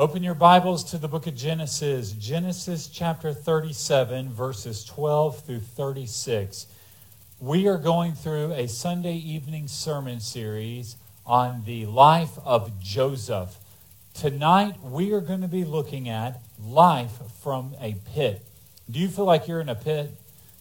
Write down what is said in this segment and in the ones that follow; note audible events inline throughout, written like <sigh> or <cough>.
Open your Bibles to the book of Genesis, Genesis chapter 37, verses 12 through 36. We are going through a Sunday evening sermon series on the life of Joseph. Tonight, we are going to be looking at life from a pit. Do you feel like you're in a pit?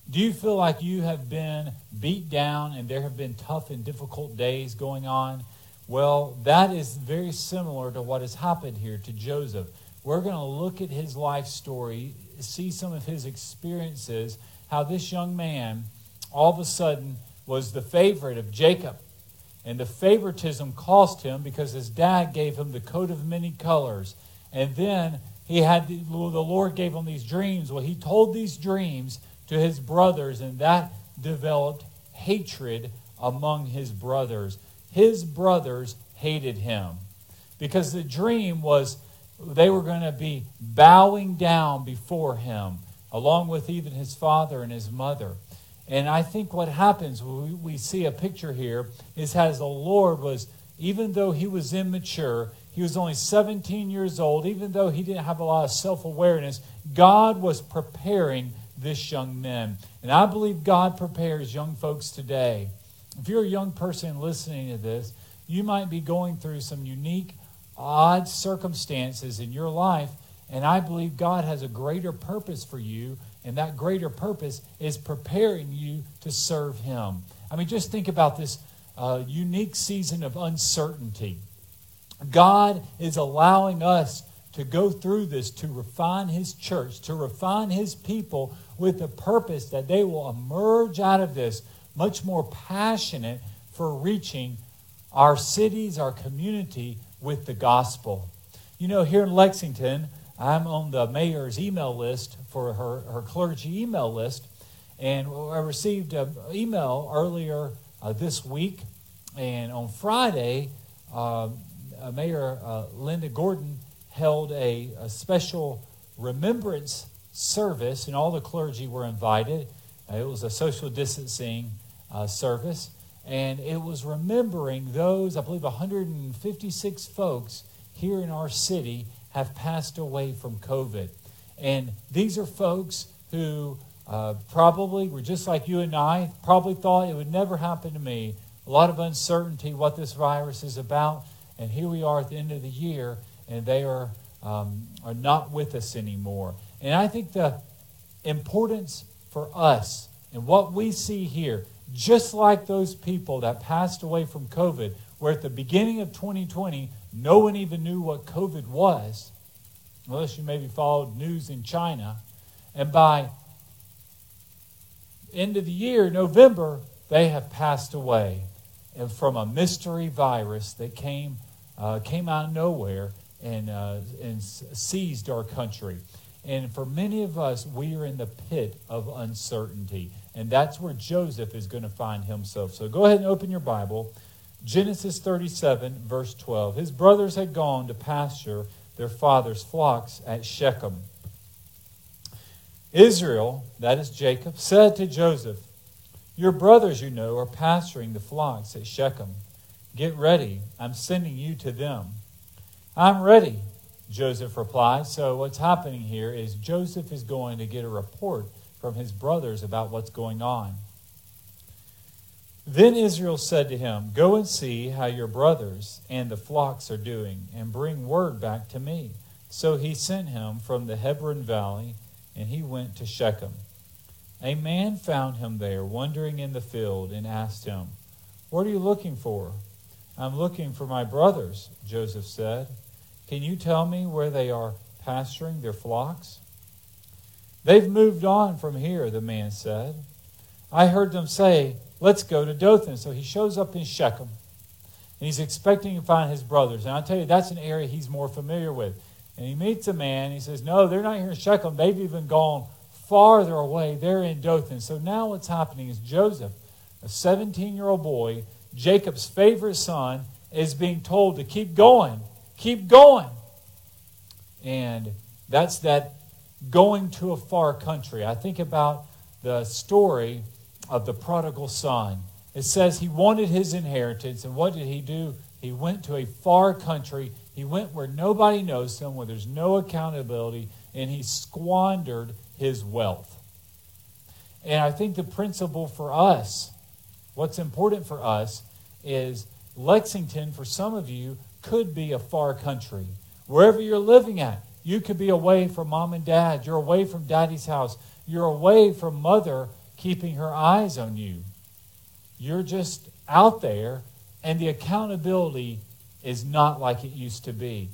Do you feel like you have been beat down and there have been tough and difficult days going on? Well, that is very similar to what has happened here to Joseph. We're going to look at his life story, see some of his experiences, how this young man all of a sudden was the favorite of Jacob. And the favoritism cost him because his dad gave him the coat of many colors. And then he had the, the Lord gave him these dreams. Well, he told these dreams to his brothers, and that developed hatred among his brothers his brothers hated him because the dream was they were going to be bowing down before him, along with even his father and his mother. And I think what happens, we, we see a picture here, is as the Lord was, even though he was immature, he was only 17 years old, even though he didn't have a lot of self awareness, God was preparing this young man. And I believe God prepares young folks today if you're a young person listening to this, you might be going through some unique, odd circumstances in your life, and I believe God has a greater purpose for you, and that greater purpose is preparing you to serve Him. I mean, just think about this uh, unique season of uncertainty. God is allowing us to go through this to refine His church, to refine His people with the purpose that they will emerge out of this much more passionate for reaching our cities, our community with the gospel. You know, here in Lexington, I'm on the mayor's email list for her, her clergy email list. And I received an email earlier uh, this week. And on Friday, uh, Mayor uh, Linda Gorton held a, a, special remembrance service, and all the clergy were invited. It was a social distancing uh, service, and it was remembering those, I believe, 156 folks here in our city have passed away from COVID. And these are folks who uh, probably were just like you and I, probably thought it would never happen to me. A lot of uncertainty what this virus is about. And here we are at the end of the year, and they are, um, are not with us anymore. And I think the importance for us and what we see here just like those people that passed away from COVID, where at the beginning of 2020, no one even knew what COVID was, unless you maybe followed news in China. And by end of the year, November, they have passed away and from a mystery virus that came, uh, came out of nowhere and, uh, and seized our country. And for many of us, we are in the pit of uncertainty. And that's where Joseph is going to find himself. So go ahead and open your Bible. Genesis 37, verse 12. His brothers had gone to pasture their father's flocks at Shechem. Israel, that is Jacob, said to Joseph, Your brothers, you know, are pasturing the flocks at Shechem. Get ready. I'm sending you to them. I'm ready, Joseph replied. So, what's happening here is Joseph is going to get a report from his brothers about what's going on. Then Israel said to him, Go and see how your brothers and the flocks are doing, and bring word back to me. So he sent him from the Hebron valley, and he went to Shechem. A man found him there, wandering in the field, and asked him, What are you looking for? I'm looking for my brothers, Joseph said. Can you tell me where they are pasturing their flocks? They've moved on from here, the man said. I heard them say, Let's go to Dothan. So he shows up in Shechem. And he's expecting to find his brothers. And I'll tell you, that's an area he's more familiar with. And he meets a man. He says, No, they're not here in Shechem. They've even gone farther away. They're in Dothan. So now what's happening is Joseph, a 17 year old boy, Jacob's favorite son, is being told to keep going. Keep going. And that's that going to a far country. I think about the story of the prodigal son. It says he wanted his inheritance, and what did he do? He went to a far country. He went where nobody knows him, where there's no accountability, and he squandered his wealth. And I think the principle for us, what's important for us, is Lexington, for some of you, could be a far country. Wherever you're living at, you could be away from mom and dad. You're away from daddy's house. You're away from mother keeping her eyes on you. You're just out there, and the accountability is not like it used to be.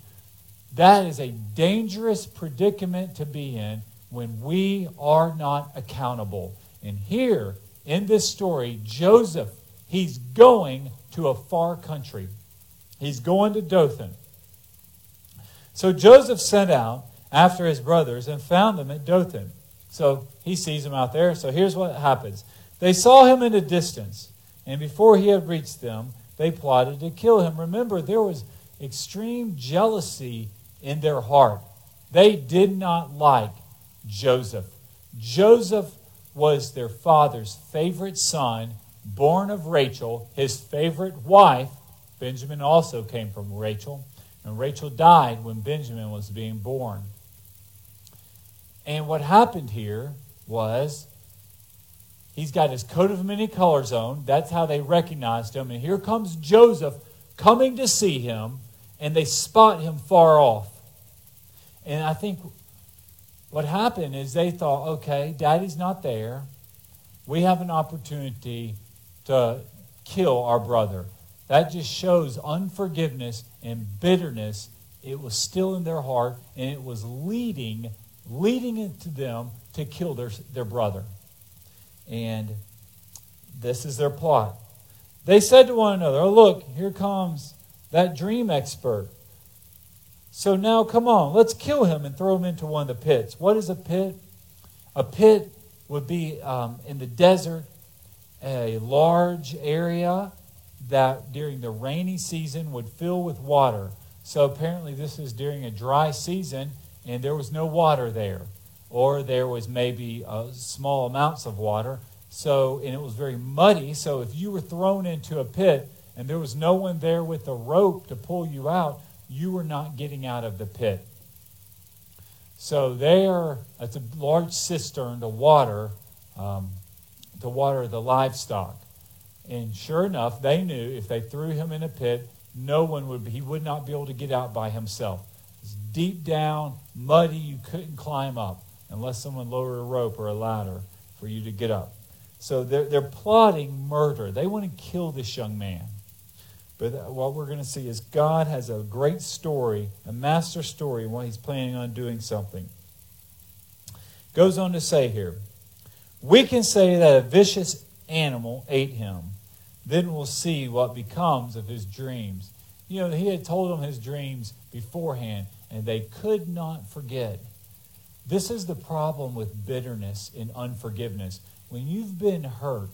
That is a dangerous predicament to be in when we are not accountable. And here in this story, Joseph, he's going to a far country. He's going to Dothan. So Joseph set out after his brothers and found them at Dothan. So he sees them out there. So here's what happens they saw him in a distance, and before he had reached them, they plotted to kill him. Remember, there was extreme jealousy in their heart. They did not like Joseph. Joseph was their father's favorite son, born of Rachel, his favorite wife. Benjamin also came from Rachel. And Rachel died when Benjamin was being born. And what happened here was he's got his coat of many colors on. That's how they recognized him. And here comes Joseph coming to see him, and they spot him far off. And I think what happened is they thought, okay, daddy's not there. We have an opportunity to kill our brother. That just shows unforgiveness and bitterness. It was still in their heart, and it was leading, leading into them to kill their, their brother. And this is their plot. They said to one another, Oh, look, here comes that dream expert. So now, come on, let's kill him and throw him into one of the pits. What is a pit? A pit would be um, in the desert, a large area that during the rainy season would fill with water. So apparently, this is during a dry season, and there was no water there, or there was maybe uh, small amounts of water. So, and it was very muddy. So, if you were thrown into a pit and there was no one there with a rope to pull you out, you were not getting out of the pit. So, there, it's a large cistern to water, um, to water the livestock. And sure enough, they knew if they threw him in a pit, no one would, he would not be able to get out by himself. It's deep down, muddy, you couldn't climb up unless someone lowered a rope or a ladder for you to get up. So they're, they're plotting murder. They want to kill this young man. But what we're going to see is God has a great story, a master story, while he's planning on doing something. Goes on to say here, we can say that a vicious animal ate him then we'll see what becomes of his dreams. You know, he had told them his dreams beforehand, and they could not forget. This is the problem with bitterness and unforgiveness. When you've been hurt,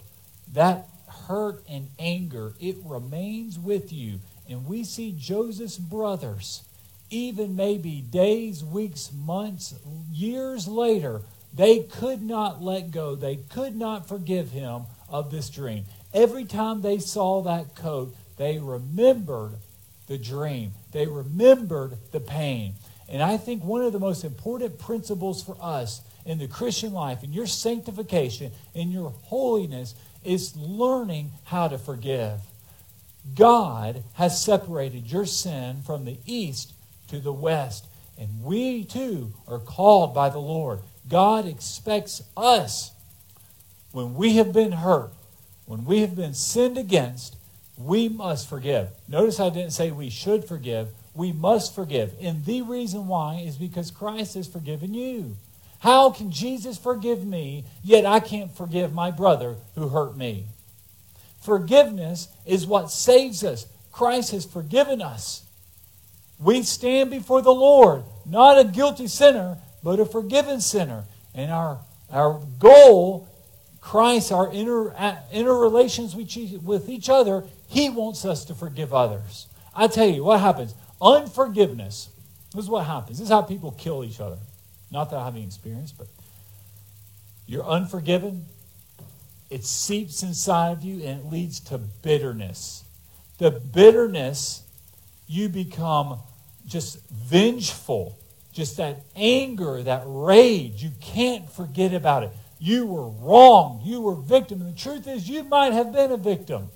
that hurt and anger, it remains with you. And we see Joseph's brothers, even maybe days, weeks, months, years later, they could not let go. They could not forgive him of this dream. Every time they saw that coat, they remembered the dream, they remembered the pain. And I think one of the most important principles for us in the Christian life, in your sanctification, in your holiness, is learning how to forgive. God has separated your sin from the east to the west, and we too are called by the Lord. God expects us, when we have been hurt, when we have been sinned against, we must forgive. Notice I didn't say we should forgive. We must forgive. And the reason why is because Christ has forgiven you. How can Jesus forgive me, yet I can't forgive my brother who hurt me? Forgiveness is what saves us. Christ has forgiven us. We stand before the Lord, not a guilty sinner, but a forgiven sinner. And our, our goal Christ, our inner, uh, inner relations with each other, He wants us to forgive others. I tell you, what happens? Unforgiveness. This is what happens. This is how people kill each other. Not that I have any experience, but you're unforgiven. It seeps inside of you and it leads to bitterness. The bitterness, you become just vengeful, just that anger, that rage. You can't forget about it. You were wrong. You were victim. And the truth is, you might have been a victim.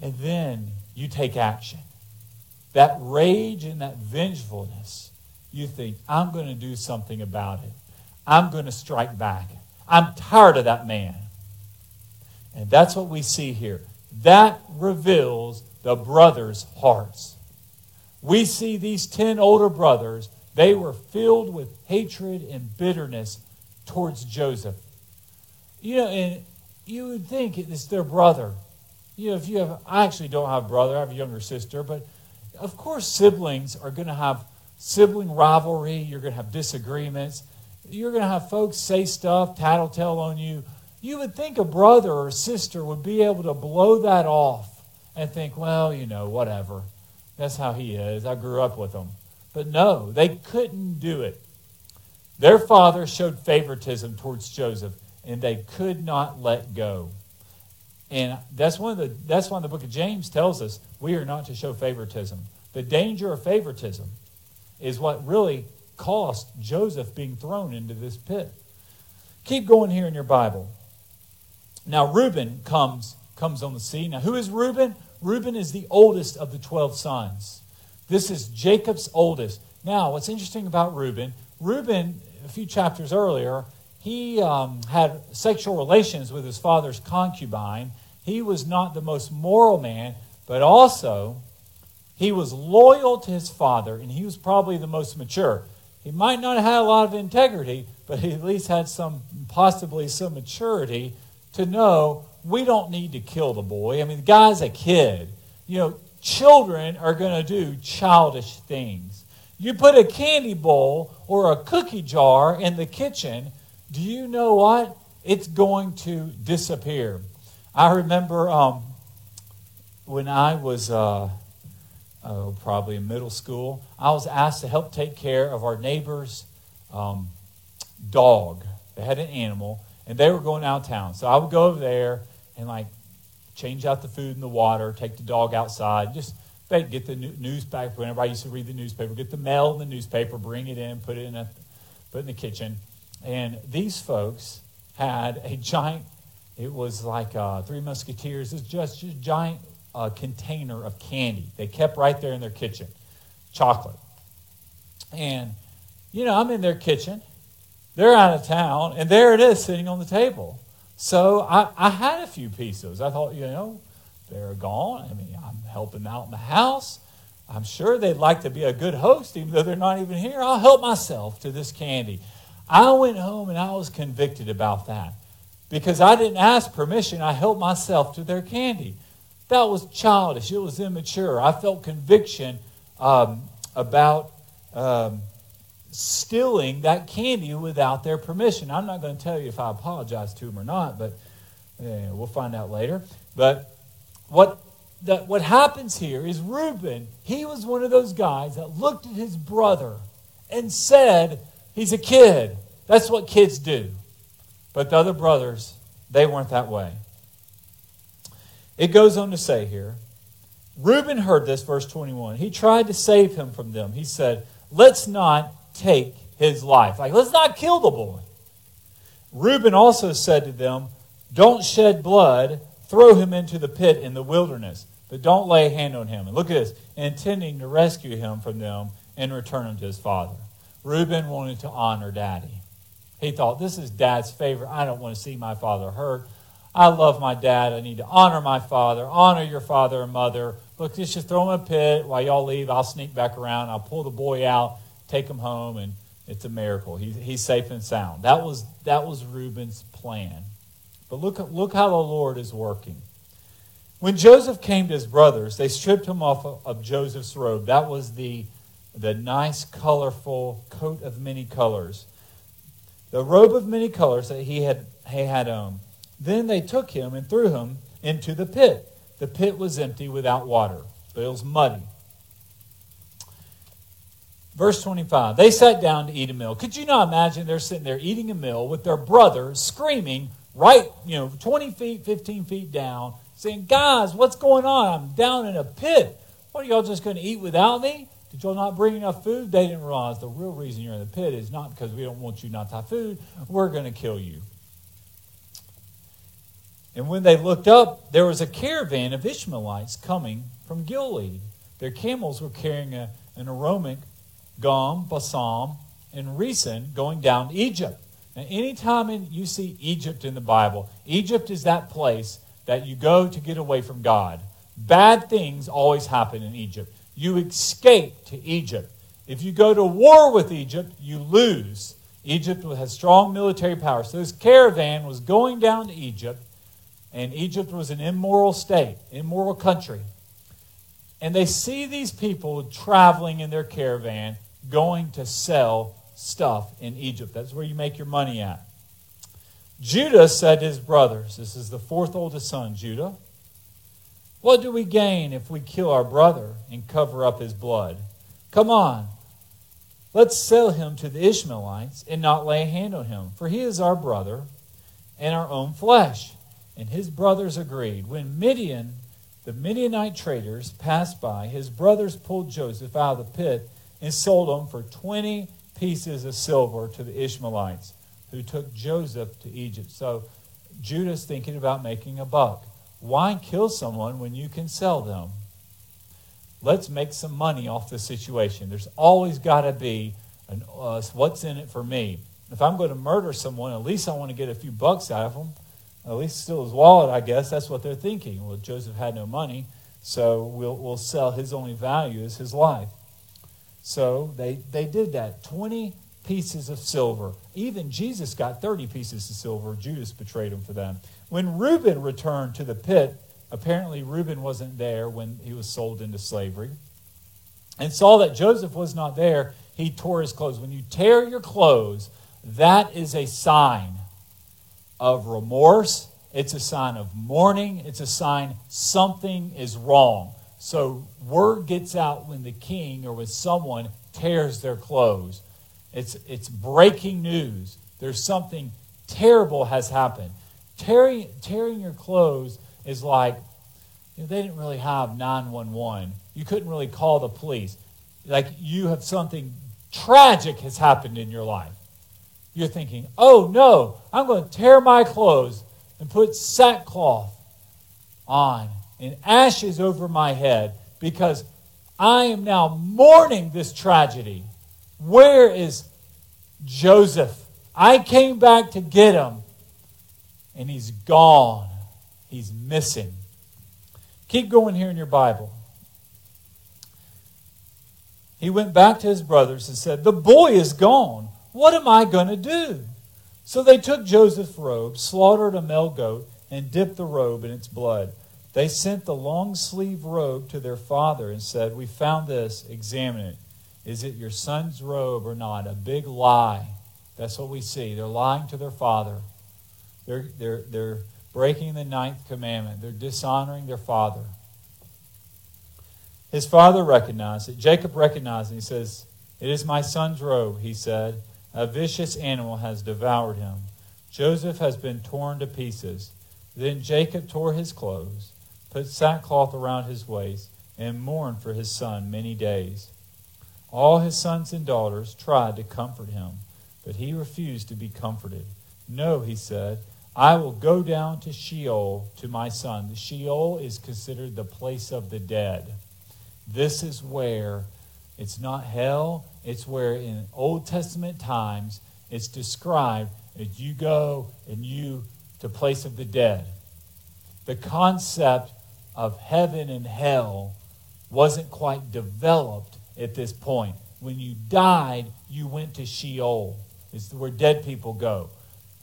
And then you take action. That rage and that vengefulness, you think, I'm going to do something about it. I'm going to strike back. I'm tired of that man. And that's what we see here. That reveals the brothers' hearts. We see these 10 older brothers, they were filled with hatred and bitterness towards Joseph. You know, and you would think it's their brother. You know, if you have, I actually don't have a brother, I have a younger sister, but of course, siblings are going to have sibling rivalry. You're going to have disagreements. You're going to have folks say stuff, tattletale on you. You would think a brother or sister would be able to blow that off and think, well, you know, whatever. That's how he is. I grew up with him. But no, they couldn't do it. Their father showed favoritism towards Joseph, and they could not let go. And that's one of the that's why the book of James tells us we are not to show favoritism. The danger of favoritism is what really cost Joseph being thrown into this pit. Keep going here in your Bible. Now Reuben comes comes on the scene. Now who is Reuben? Reuben is the oldest of the 12 sons. This is Jacob's oldest. Now, what's interesting about Reuben, Reuben, a few chapters earlier, he um, had sexual relations with his father's concubine. He was not the most moral man, but also he was loyal to his father, and he was probably the most mature. He might not have had a lot of integrity, but he at least had some, possibly some maturity to know we don't need to kill the boy. I mean, the guy's a kid. You know, children are going to do childish things. You put a candy bowl or a cookie jar in the kitchen, do you know what? It's going to disappear. I remember um, when I was uh, oh, probably in middle school, I was asked to help take care of our neighbor's um, dog. They had an animal, and they were going out of town. So I would go over there and like change out the food and the water, take the dog outside, just get the newspaper. Whenever I used to read the newspaper, get the mail in the newspaper, bring it in, put it in a, put it in the kitchen. And these folks had a giant, it was like uh, Three Musketeers, it's just a giant uh, container of candy. They kept right there in their kitchen, chocolate. And, you know, I'm in their kitchen. They're out of town, and there it is sitting on the table. So I, I had a few pieces. I thought, you know, they're gone. I mean, I'm helping out in the house. I'm sure they'd like to be a good host, even though they're not even here. I'll help myself to this candy. I went home and I was convicted about that because I didn't ask permission. I helped myself to their candy. That was childish. It was immature. I felt conviction um, about um, stealing that candy without their permission. I'm not going to tell you if I apologized to them or not, but we'll find out later. But what that what happens here is Reuben, he was one of those guys that looked at his brother and said, He's a kid. That's what kids do. But the other brothers, they weren't that way. It goes on to say here Reuben heard this, verse 21. He tried to save him from them. He said, Let's not take his life. Like, let's not kill the boy. Reuben also said to them, Don't shed blood, throw him into the pit in the wilderness, but don't lay a hand on him. And look at this intending to rescue him from them and return him to his father. Reuben wanted to honor daddy. He thought, This is dad's favorite. I don't want to see my father hurt. I love my dad. I need to honor my father, honor your father and mother. Look, just throw him in a pit. While y'all leave, I'll sneak back around. I'll pull the boy out, take him home, and it's a miracle. He's, he's safe and sound. That was, that was Reuben's plan. But look, look how the Lord is working. When Joseph came to his brothers, they stripped him off of, Joseph's robe. That was the, the nice, colorful coat of many colors. The robe of many colors that he had, he had on. Then they took him and threw him into the pit. The pit was empty without water, but it was muddy. Verse 25, they sat down to eat a meal. Could you not imagine they're sitting there eating a meal with their brother screaming right, you know, 20 feet, 15 feet down, saying, Guys, what's going on? I'm down in a pit. What are y'all just going to eat without me? Did y'all not bring enough food? They didn't realize the real reason you're in the pit is not because we don't want you not to have food. We're going to kill you. And when they looked up, there was a caravan of Ishmaelites coming from Gilead. Their camels were carrying a, an aromatic gum, balsam, and resin going down to Egypt. Now, anytime in, you see Egypt in the Bible, Egypt is that place that you go to get away from God. Bad things always happen in Egypt. You escape to Egypt. If you go to war with Egypt, you lose. Egypt has strong military power. So this caravan was going down to Egypt, and Egypt was an immoral state, immoral country. And they see these people traveling in their caravan going to sell stuff in Egypt. That's where you make your money at. Judah said to his brothers, This is the fourth oldest son, Judah. What do we gain if we kill our brother and cover up his blood? Come on, let's sell him to the Ishmaelites and not lay a hand on him, for he is our brother and our own flesh. And his brothers agreed. When Midian, the Midianite traders, passed by, his brothers pulled Joseph out of the pit and sold him for 20 pieces of silver to the Ishmaelites, who took Joseph to Egypt. So Judah's thinking about making a buck. Why kill someone when you can sell them? Let's make some money off the situation. There's always got to be an, uh, what's in it for me. If I'm going to murder someone, at least I want to get a few bucks out of them. At least steal his wallet, I guess. That's what they're thinking. Well, Joseph had no money, so we'll, we'll sell his only value is his life. So they, they did that. 20 pieces of silver. Even Jesus got 30 pieces of silver. Judas betrayed him for them. When Reuben returned to the pit, apparently Reuben wasn't there when he was sold into slavery, and saw that Joseph was not there, he tore his clothes. When you tear your clothes, that is a sign of remorse. It's a sign of mourning. It's a sign something is wrong. So word gets out when the king or when someone tears their clothes. It's, it's breaking news. There's something terrible has happened. Tearing, tearing your clothes is like, you know, they didn't really have 911. You couldn't really call the police. Like you have something tragic has happened in your life. You're thinking, oh no, I'm going to tear my clothes and put sackcloth on and ashes over my head because I am now mourning this tragedy. Where is Joseph? I came back to get him, and he's gone. He's missing. Keep going here in your Bible. He went back to his brothers and said, The boy is gone. What am I going to do? So they took Joseph's robe, slaughtered a male goat, and dipped the robe in its blood. They sent the long sleeve robe to their father and said, We found this, examine it. Is it your son's robe or not? A big lie. That's what we see. They're lying to their father. They're, they're, they're breaking the ninth commandment. They're dishonoring their father. His father recognized it. Jacob recognized it. He says, It is my son's robe, he said. A vicious animal has devoured him. Joseph has been torn to pieces. Then Jacob tore his clothes, put sackcloth around his waist, and mourned for his son many days. All his sons and daughters tried to comfort him, but he refused to be comforted. No, he said, I will go down to Sheol to my son. Sheol is considered the place of the dead. This is where it's not hell, it's where in Old Testament times it's described as you go and you to place of the dead. The concept of heaven and hell wasn't quite developed at this point. When you died, you went to Sheol. It's where dead people go.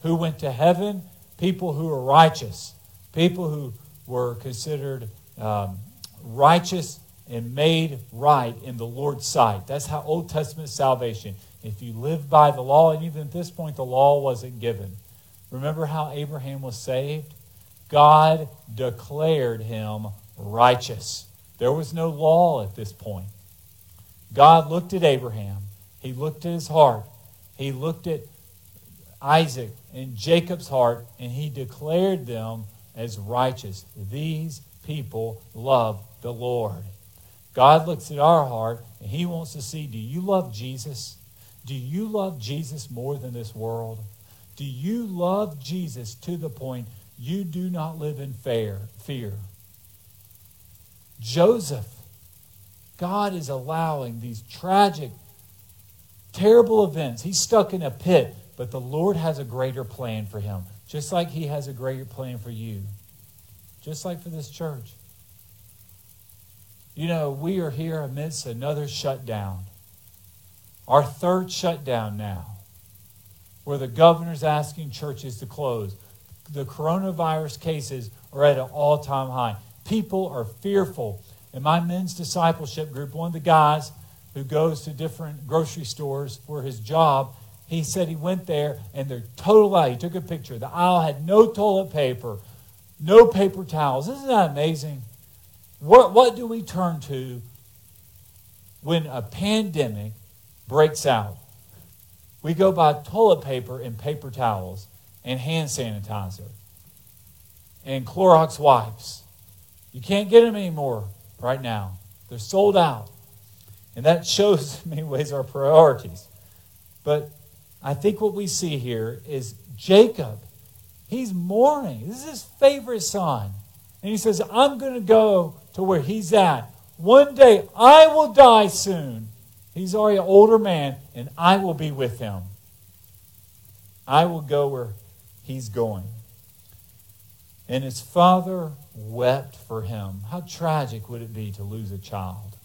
Who went to heaven? People who were righteous. People who were considered um, righteous and made right in the Lord's sight. That's how Old Testament salvation. If you live by the law, and even at this point, the law wasn't given. Remember how Abraham was saved? God declared him righteous. There was no law at this point. God looked at Abraham. He looked at his heart. He looked at Isaac and Jacob's heart, and he declared them as righteous. These people love the Lord. God looks at our heart and He wants to see do you love Jesus? Do you love Jesus more than this world? Do you love Jesus to the point you do not live in fear? Joseph, God is allowing these tragic, terrible events. He's stuck in a pit, but the Lord has a greater plan for him, just like He has a greater plan for you, just like for this church. You know, we are here amidst another shutdown. Our third shutdown now, where the governor's asking churches to close. The coronavirus cases are at an all time high. People are fearful. In my men's discipleship group, one of the guys who goes to different grocery stores for his job, he said he went there and they're total out. He took a picture. The aisle had no toilet paper, no paper towels. Isn't that amazing? What, what do we turn to when a pandemic breaks out? We go buy toilet paper and paper towels and hand sanitizer and Clorox wipes. You can't get them anymore right now. They're sold out. And that shows, <laughs> in many ways, our priorities. But I think what we see here is Jacob. He's mourning. This is his favorite son. And he says, I'm going to go to where he's at. One day I will die soon. He's already an older man, and I will be with him. I will go where he's going. And his father wept for him. How tragic would it be to lose a child?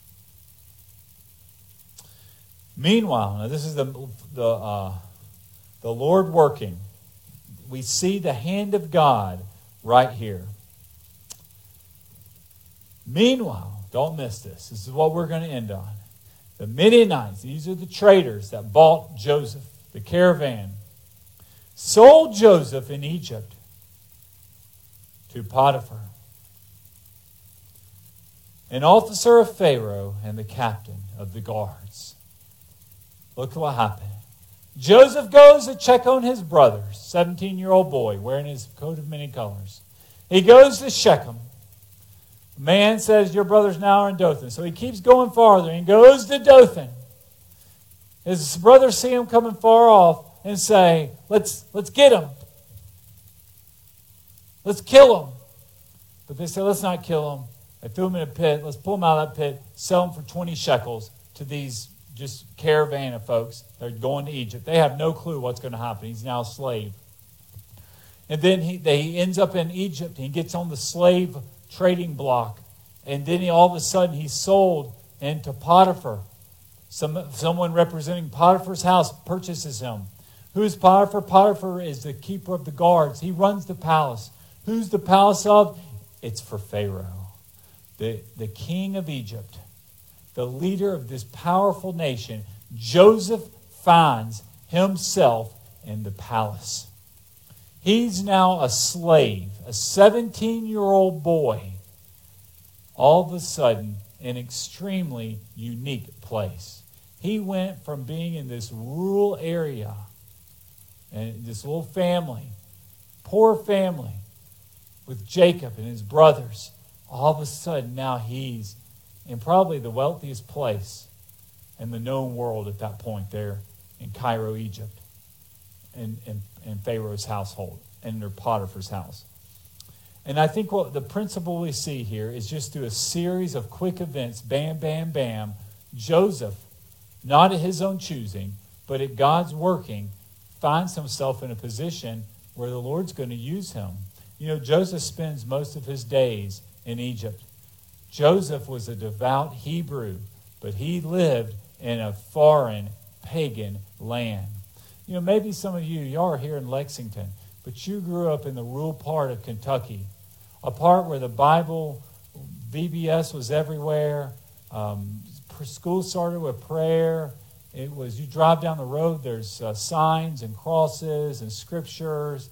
Meanwhile, now this is the, the, uh, the Lord working. We see the hand of God right here. Meanwhile, don't miss this. This is what we're going to end on. The Midianites, these are the traders that bought Joseph, the caravan, sold Joseph in Egypt to Potiphar, an officer of Pharaoh and the captain of the guards. Look what happened. Joseph goes to check on his brother, 17 year old boy wearing his coat of many colors. He goes to Shechem man says, Your brothers now are in Dothan. So he keeps going farther and goes to Dothan. His brothers see him coming far off and say, Let's, let's get him. Let's kill him. But they say, Let's not kill him. They threw him in a pit. Let's pull him out of that pit, sell him for 20 shekels to these just caravan of folks. They're going to Egypt. They have no clue what's going to happen. He's now a slave. And then he, they, he ends up in Egypt. He gets on the slave trading block. And then he, all of a sudden he's sold into Potiphar. Some, someone representing Potiphar's house purchases him. Who's Potiphar? Potiphar is the keeper of the guards. He runs the palace. Who's the palace of? It's for Pharaoh, the, the king of Egypt, the leader of this powerful nation. Joseph finds himself in the palace. He's now a slave, a 17 year old boy, all of a sudden, an extremely unique place. He went from being in this rural area and this little family, poor family, with Jacob and his brothers. All of a sudden, now he's in probably the wealthiest place in the known world at that point there in Cairo, Egypt in, in, in Pharaoh's household and in Potiphar's house. And I think what the principle we see here is just through a series of quick events, bam, bam, bam, Joseph, not at his own choosing, but at God's working, finds himself in a position where the Lord's going to use him. You know, Joseph spends most of his days in Egypt. Joseph was a devout Hebrew, but he lived in a foreign pagan land. You know, maybe some of you, y'all are here in Lexington, but you grew up in the rural part of Kentucky, a part where the Bible, VBS was everywhere. Um, school started with prayer. It was, you drive down the road, there's uh, signs and crosses and scriptures.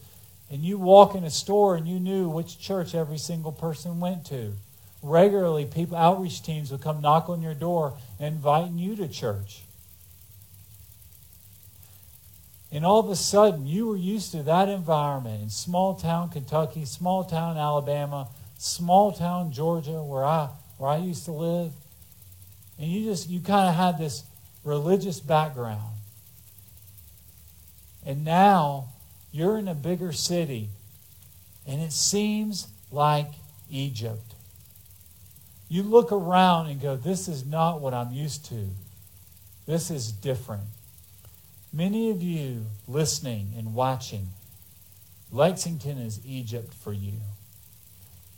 And you walk in a store and you knew which church every single person went to. Regularly, people, outreach teams would come knock on your door inviting you to church. And all of a sudden, you were used to that environment in small town Kentucky, small town Alabama, small town Georgia, where I, where I used to live. and you just you kind of had this religious background. And now you're in a bigger city and it seems like Egypt. You look around and go, This is not what I'm used to. This is different. Many of you listening and watching, Lexington is Egypt for you.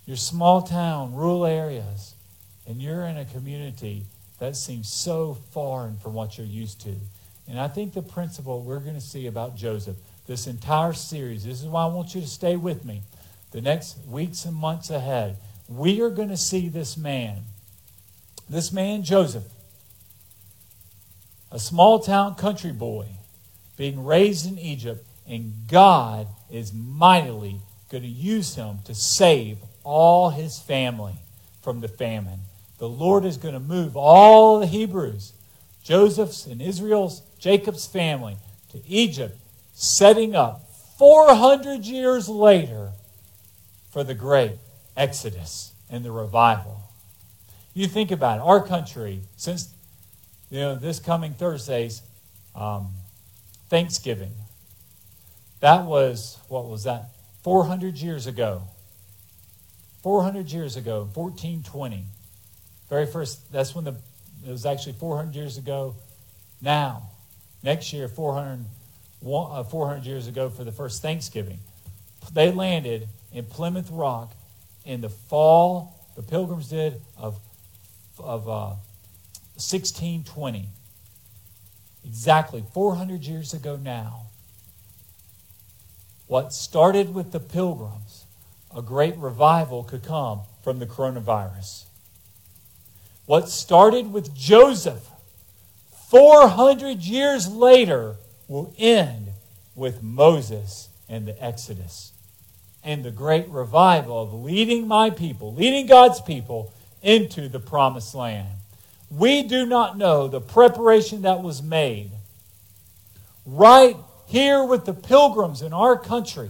Your small town, rural areas, and you're in a community that seems so foreign from what you're used to. And I think the principle we're going to see about Joseph, this entire series, this is why I want you to stay with me the next weeks and months ahead. We are going to see this man, this man Joseph, a small town country boy, being raised in Egypt, and God is mightily going to use him to save all his family from the famine. The Lord is going to move all the Hebrews, Joseph's and Israel's, Jacob's family, to Egypt, setting up 400 years later for the great Exodus and the revival. You think about it, our country, since you know this coming Thursday's um, Thanksgiving, that was, what was that, 400 years ago. 400 years ago, 1420. Very first, that's when the, it was actually 400 years ago now. Next year, 400, uh, 400 years ago for the first Thanksgiving. They landed in Plymouth Rock in the fall, the Pilgrims did, of, of uh, 1620. Exactly 400 years ago now. What started with the Pilgrims, a great revival could come from the coronavirus. What started with Joseph 400 years later will end with Moses and the Exodus and the great revival of leading my people, leading God's people into the promised land. We do not know the preparation that was made right here with the pilgrims in our country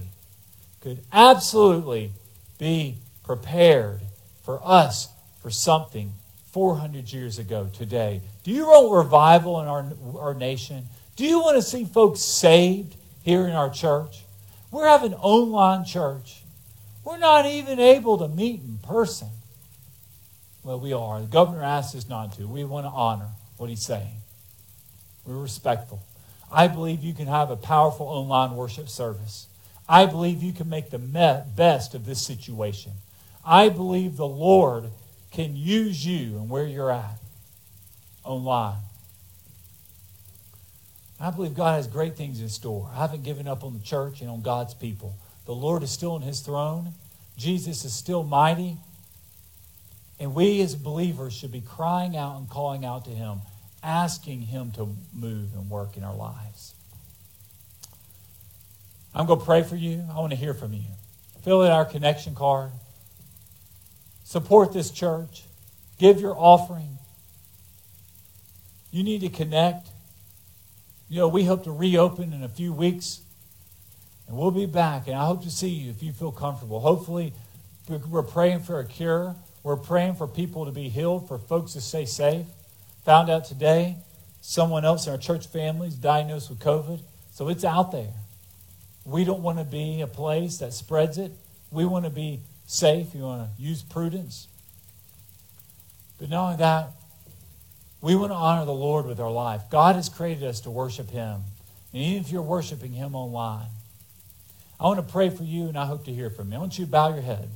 could absolutely be prepared for us for something 400 years ago today. Do you want revival in our, our nation? Do you want to see folks saved here in our church? We're having online church. We're not even able to meet in person. Well, we are. The governor asked us not to. We want to honor what he's saying. We're respectful. I believe you can have a powerful online worship service. I believe you can make the best of this situation. I believe the Lord can use you and where you're at online. I believe God has great things in store. I haven't given up on the church and on God's people. The Lord is still on his throne. Jesus is still mighty. And we as believers should be crying out and calling out to him, asking him to move and work in our lives. I'm going to pray for you. I want to hear from you. Fill in our connection card. Support this church. Give your offering. You need to connect. You know, we hope to reopen in a few weeks, and we'll be back. And I hope to see you if you feel comfortable. Hopefully, we're praying for a cure. We're praying for people to be healed, for folks to stay safe. Found out today, someone else in our church family is diagnosed with COVID. So it's out there. We don't want to be a place that spreads it. We want to be safe. You want to use prudence. But not only that, we want to honor the Lord with our life. God has created us to worship Him. And even if you're worshiping Him online, I want to pray for you and I hope to hear from you. I want you to bow your head.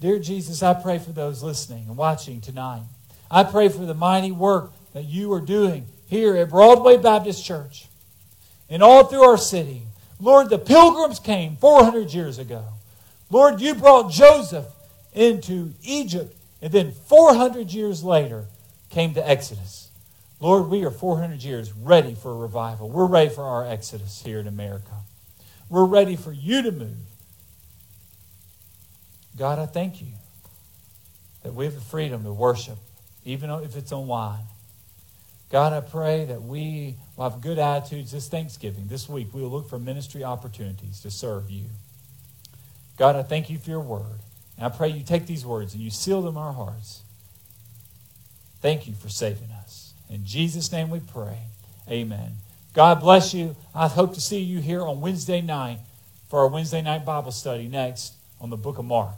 Dear Jesus, I pray for those listening and watching tonight. I pray for the mighty work that you are doing here at Broadway Baptist Church and all through our city. Lord, the pilgrims came 400 years ago. Lord, you brought Joseph into Egypt, and then 400 years later, came to Exodus. Lord, we are 400 years ready for a revival. We're ready for our Exodus here in America. We're ready for you to move. God, I thank you that we have the freedom to worship, even if it's online. God, I pray that we will have good attitudes this Thanksgiving, this week. We will look for ministry opportunities to serve you. God, I thank you for your word. And I pray you take these words and you seal them in our hearts. Thank you for saving us. In Jesus' name we pray. Amen. God bless you. I hope to see you here on Wednesday night for our Wednesday night Bible study next on the book of Mark.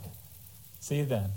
See you then.